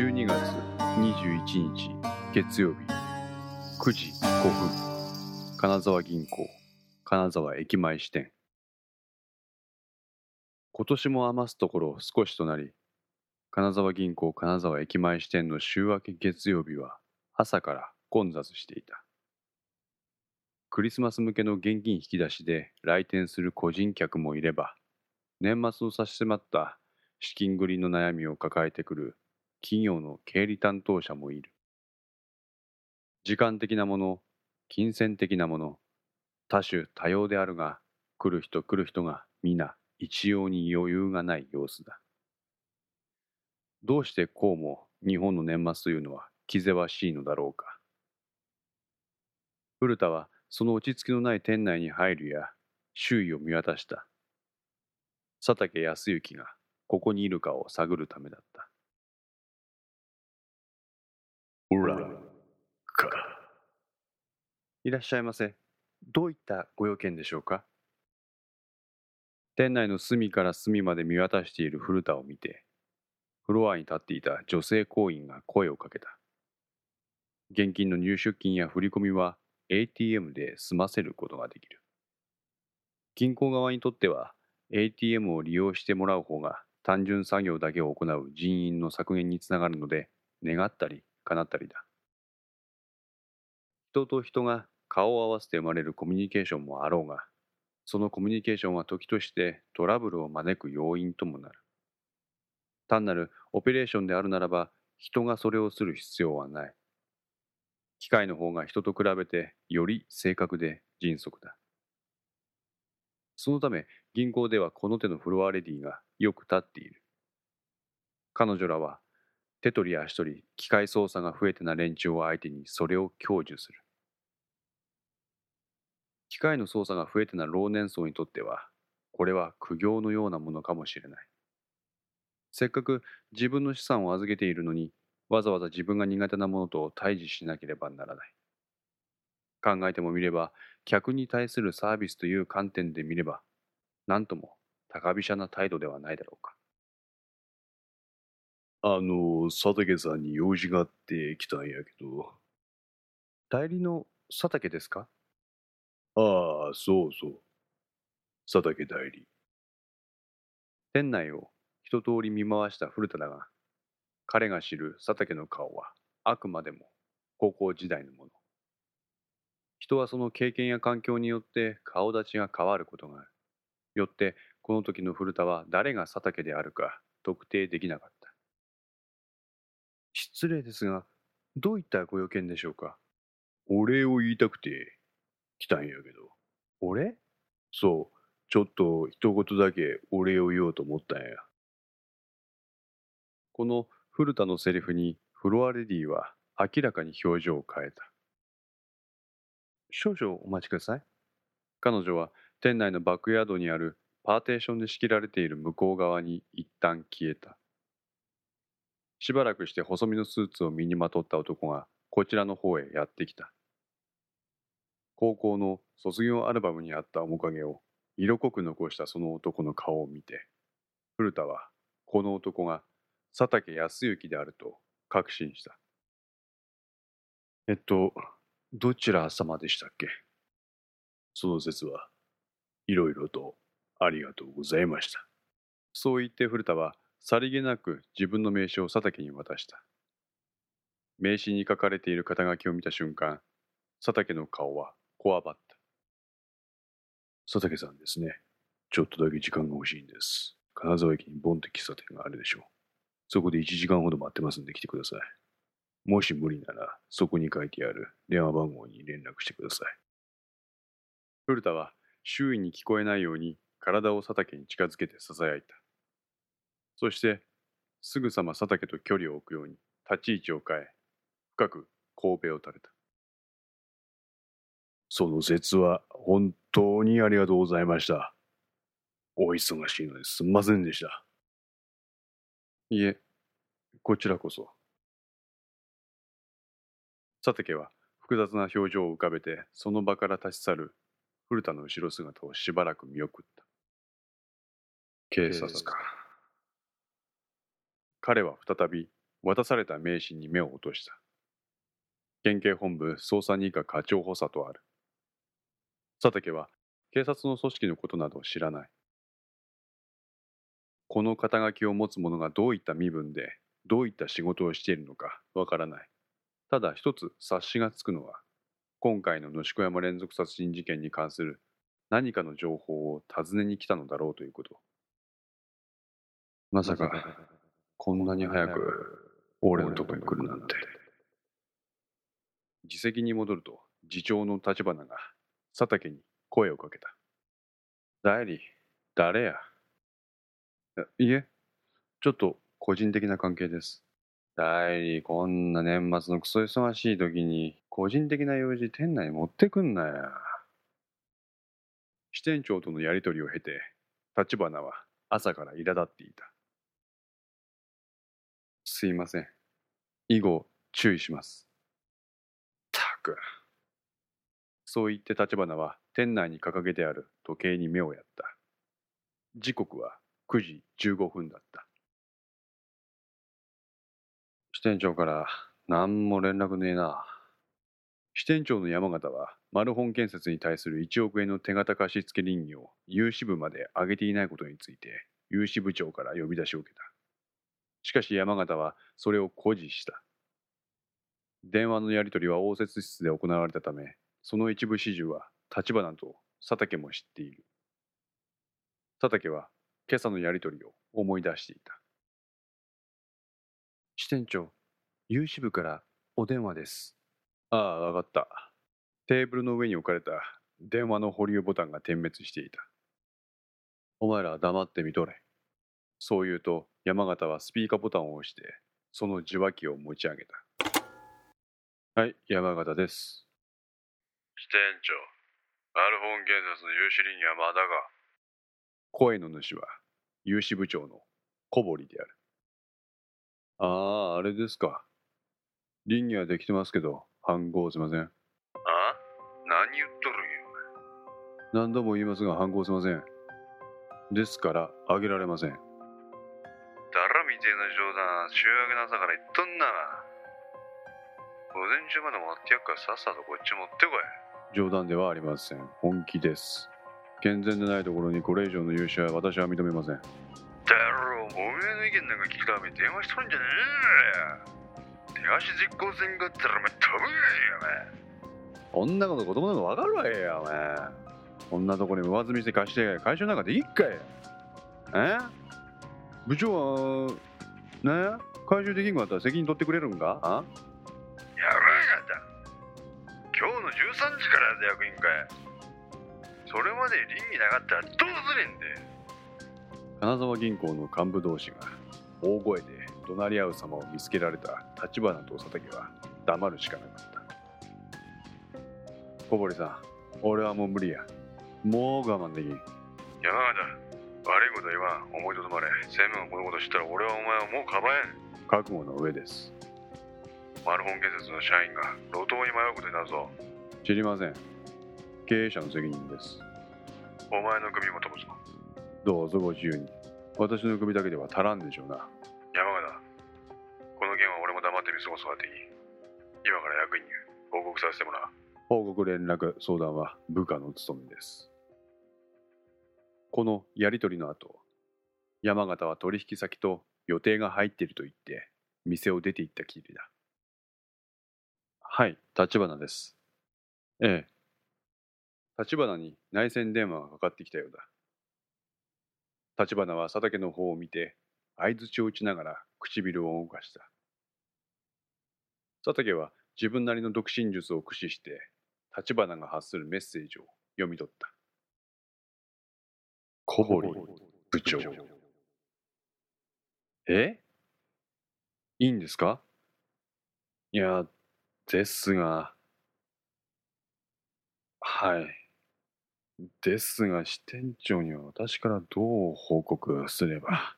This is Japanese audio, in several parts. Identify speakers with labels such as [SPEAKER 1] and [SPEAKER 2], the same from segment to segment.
[SPEAKER 1] 12月21日月曜日。9時5分。金沢銀行金沢駅前支店。今年も余すところ少しとなり金沢銀行金沢駅前支店の週明け月曜日は朝から混雑していた。クリスマス向けの現金引き出しで来店する個人客もいれば年末を差し迫った資金繰りの悩みを抱えてくる企業の経理担当者もいる。時間的なもの、金銭的なもの、多種多様であるが、来る人来る人が皆一様に余裕がない様子だ。どうしてこうも日本の年末というのは気ぜわしいのだろうか。古田はその落ち着きのない店内に入るや周囲を見渡した。佐竹康之がここにいるかを探るためだった。
[SPEAKER 2] ほら、か。
[SPEAKER 1] いらっしゃいませ。どういったご用件でしょうか？店内の隅から隅まで見渡している古田を見て、フロアに立っていた女性行員が声をかけた。現金の入出金や振り込みは ATM で済ませることができる。銀行側にとっては ATM を利用してもらう方が単純作業だけを行う人員の削減につながるので、願ったり叶ったりだ。人と人が顔を合わせて生まれるコミュニケーションもあろうが、そのコミュニケーションは時としてトラブルを招く要因ともなる。単なるオペレーションであるならば、人がそれをする必要はない。機械の方が人と比べてより正確で迅速だ。そのため銀行ではこの手のフロアレディがよく立っている。彼女らは手取り足取り機械操作が増えてな連中を相手にそれを享受する。機械の操作が増えてな老年層にとっては、これは苦行のようなものかもしれない。せっかく自分の資産を預けているのに、わざわざ自分が苦手なものと対峙しなければならない。考えてもみれば、客に対するサービスという観点で見れば、なんとも高飛車な態度ではないだろうか。
[SPEAKER 2] あの、佐竹さんに用事があって来たんやけど。
[SPEAKER 1] 代理の佐竹ですか？
[SPEAKER 2] ああ、そうそう。佐竹代理。
[SPEAKER 1] 店内を一通り見回した古田だが、彼が知る佐竹の顔はあくまでも高校時代のもの。人はその経験や環境によって顔立ちが変わることがある。よってこの時の古田は誰が佐竹であるか特定できなかった。失礼ですが、どういったご用件でしょうか？
[SPEAKER 2] お礼を言いたくて来たんやけど。
[SPEAKER 1] お礼？
[SPEAKER 2] そう、ちょっと一言だけお礼を言おうと思ったんや。
[SPEAKER 1] この古田のセリフにフロアレディは明らかに表情を変えた。少々お待ちください。彼女は店内のバックヤードにあるパーテーションで仕切られている向こう側に一旦消えた。しばらくして細身のスーツを身にまとった男がこちらの方へやってきた。高校の卒業アルバムにあった面影を色濃く残したその男の顔を見て、古田はこの男が佐竹康之であると確信した。えっと、どちら様でしたっけ？
[SPEAKER 2] その説はいろいろとありがとうございました。
[SPEAKER 1] そう言って古田はさりげなく自分の名刺を佐竹に渡した。名刺に書かれている肩書きを見た瞬間、佐竹の顔はこわばった。
[SPEAKER 2] 佐竹さんですね。ちょっとだけ時間が欲しいんです。金沢駅にボンって喫茶店があるでしょう。そこで1時間ほど待ってますんで来てください。もし無理なら、そこに書いてある電話番号に連絡してください。
[SPEAKER 1] 古田は周囲に聞こえないように体を佐竹に近づけて囁いた。そして、すぐさま佐竹と距離を置くように立ち位置を変え、深く神戸を垂れた。
[SPEAKER 2] その説は本当にありがとうございました。お忙しいのですみませんでした。
[SPEAKER 1] いえ、こちらこそ。佐竹は複雑な表情を浮かべてその場から立ち去る古田の後ろ姿をしばらく見送った。警察か。彼は再び渡された名刺に目を落とした。県警本部捜査二課課長補佐とある。佐竹は警察の組織のことなどを知らない。この肩書きを持つ者がどういった身分で、どういった仕事をしているのかわからない。ただ一つ察しがつくのは、今回の野子山連続殺人事件に関する何かの情報を尋ねに来たのだろうということ。まさか、こんなに早く俺のとこに来るなんて。自席に戻ると、次長の立花が佐竹に声をかけた。代理、誰や？いいえ、ちょっと個人的な関係です。代理、こんな年末のクソ忙しい時に、個人的な用事店内に持ってくんなや。支店長とのやりとりを経て、立花は朝から苛立っていた。すいません。以後、注意します。たく。そう言って立花は店内に掲げてある時計に目をやった。時刻は9時15分だった。支店長から何も連絡ねえな。支店長の山形はマルホン建設に対する1億円の手形貸付倫理を有志部まで上げていないことについて有志部長から呼び出しを受けた。しかし山形はそれを誇示した。電話のやり取りは応接室で行われたため、その一部始終は立花と佐竹も知っている。佐竹は今朝のやり取りを思い出していた。支店長、有志部からお電話です。ああ、わかった。テーブルの上に置かれた電話の保留ボタンが点滅していた。お前ら黙ってみとれ。そう言うと山形はスピーカーボタンを押してその受話器を持ち上げた。はい、山形です。
[SPEAKER 2] 支店長、マルホン建設の有志林はまだか。
[SPEAKER 1] 声の主は有志部長の小堀である。ああ、あれですか。倫理はできてますけど、反号すいません。
[SPEAKER 2] あ？何言っとるんよ。
[SPEAKER 1] 何度も言いますが、反号すいません。ですから、あげられません。
[SPEAKER 2] 週明けの朝から言っとんな。午前中まで持ってやっからさっさとこっち持ってこい。
[SPEAKER 1] 冗談ではありません。本気です。健全でないところにこれ以上の融資は私は認めません。
[SPEAKER 2] だろう、おめえの意見なんか聞くた電話しとるんじゃねえよ。手足実行せんかったらお前飛ぶよ、
[SPEAKER 1] こんなこと子供なんかわかるわけや、お前。こんなところに上積みして貸して、回収なんかできっかい。え？部長は、ね？回収できんかったら責任取ってくれるんか？あ？
[SPEAKER 2] やろうやだ。今日の13時からやで役員会。それまで倫理なかったらどうするんで。
[SPEAKER 1] 金沢銀行の幹部同士が大声で怒鳴り合う様を見つけられた立花と佐竹は黙るしかなかった小堀さん俺はもう無理やもう我慢できん
[SPEAKER 2] 山形、悪いこと言わん。思いとどまれ。専務がこのこと知ったら俺はお前をもうかばえん。
[SPEAKER 1] 覚悟の上です
[SPEAKER 2] マルホン建設の社員が路頭に迷うことになるぞ。
[SPEAKER 1] 知りません経営者の責任です
[SPEAKER 2] お前の首も飛ぶぞ。
[SPEAKER 1] どうぞご自由に私の首だけでは足らんでしょうな
[SPEAKER 2] 山形、この件は俺も黙って見過ごすわっていい。今から役員に報告させてもらう。
[SPEAKER 1] 報告連絡相談は部下の務めですこのやり取りの後山形は取引先と予定が入っていると言って店を出て行ったきりだ。はい立花です。ええ。立花に内線電話がかかってきたようだ。立花は佐竹の方を見て相槌を打ちながら唇を動かした。佐竹は自分なりの独身術を駆使して立花が発するメッセージを読み取った。小堀部長。え？いいんですか？いやですが。はい。ですが支店長には私からどう報告すれば。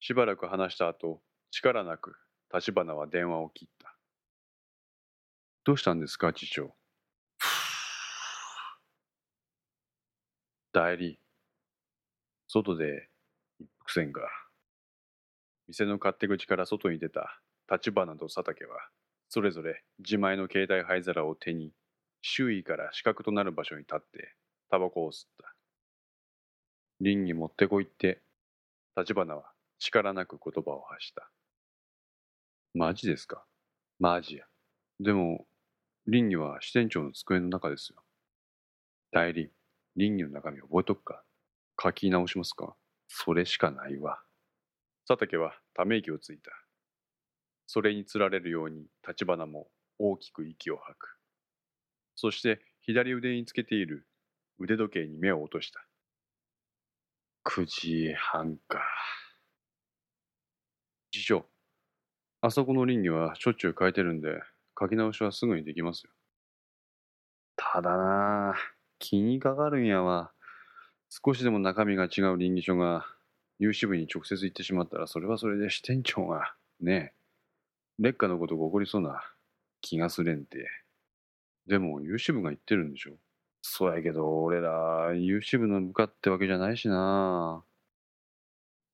[SPEAKER 1] しばらく話した後力なく立花は電話を切った。どうしたんですか次長？代理外で一服せんか店の勝手口から外に出た。立花と佐竹はそれぞれ自前の携帯灰皿を手に周囲から死角となる場所に立ってタバコを吸った。林に持ってこいって。立花は力なく言葉を発した。マジですか？マジや。でも林には支店長の机の中ですよ。代理林にの中身覚えとくか？書き直しますか？それしかないわ。佐竹はため息をついた。それにつられるように立花も大きく息を吐く。そして左腕につけている腕時計に目を落とした。9時半か。次長あそこの林にはしょっちゅう変えてるんで書き直しはすぐにできますよ。ただなあ気にかかるんやわ。少しでも中身が違う倫理書が有志部に直接言ってしまったらそれはそれで支店長がねえ劣化のことが起こりそうな気がすれんて。でも有志部が言ってるんでしょ？そうやけど俺ら有志部の部下ってわけじゃないしな。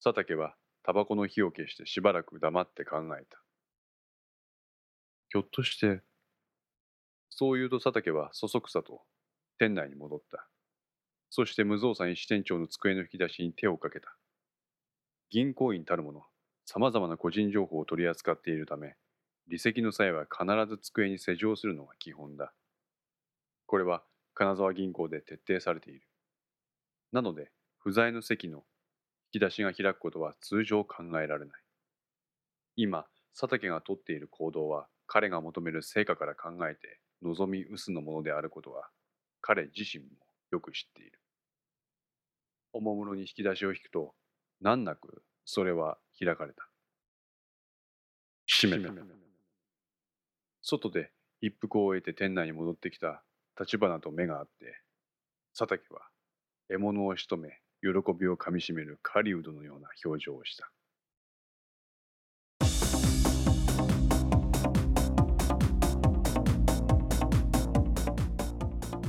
[SPEAKER 1] 佐竹はタバコの火を消してしばらく黙って考えた。ひょっとしてそう言うと佐竹はそそくさと店内に戻った。そして無造作に支店長の机の引き出しに手をかけた。銀行員たるものさまざまな個人情報を取り扱っているため離席の際は必ず机に施錠するのが基本だ。これは金沢銀行で徹底されている。なので不在の席の引き出しが開くことは通常考えられない。今佐竹が取っている行動は彼が求める成果から考えて望み薄のものであることは彼自身もよく知っている。おもむろに引き出しを引くと難なくそれは開かれた。閉めた。外で一服を終えて店内に戻ってきた立花と目があって佐竹は獲物を仕留め喜びをかみしめる狩人のような表情をした。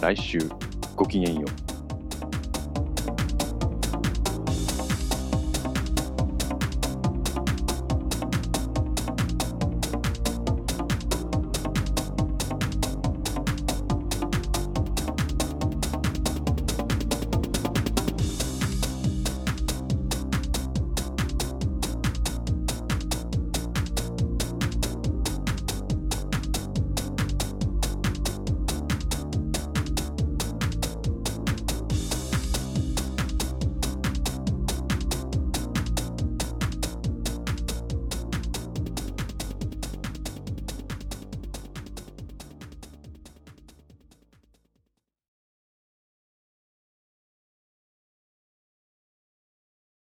[SPEAKER 1] 来週ごきげんよう。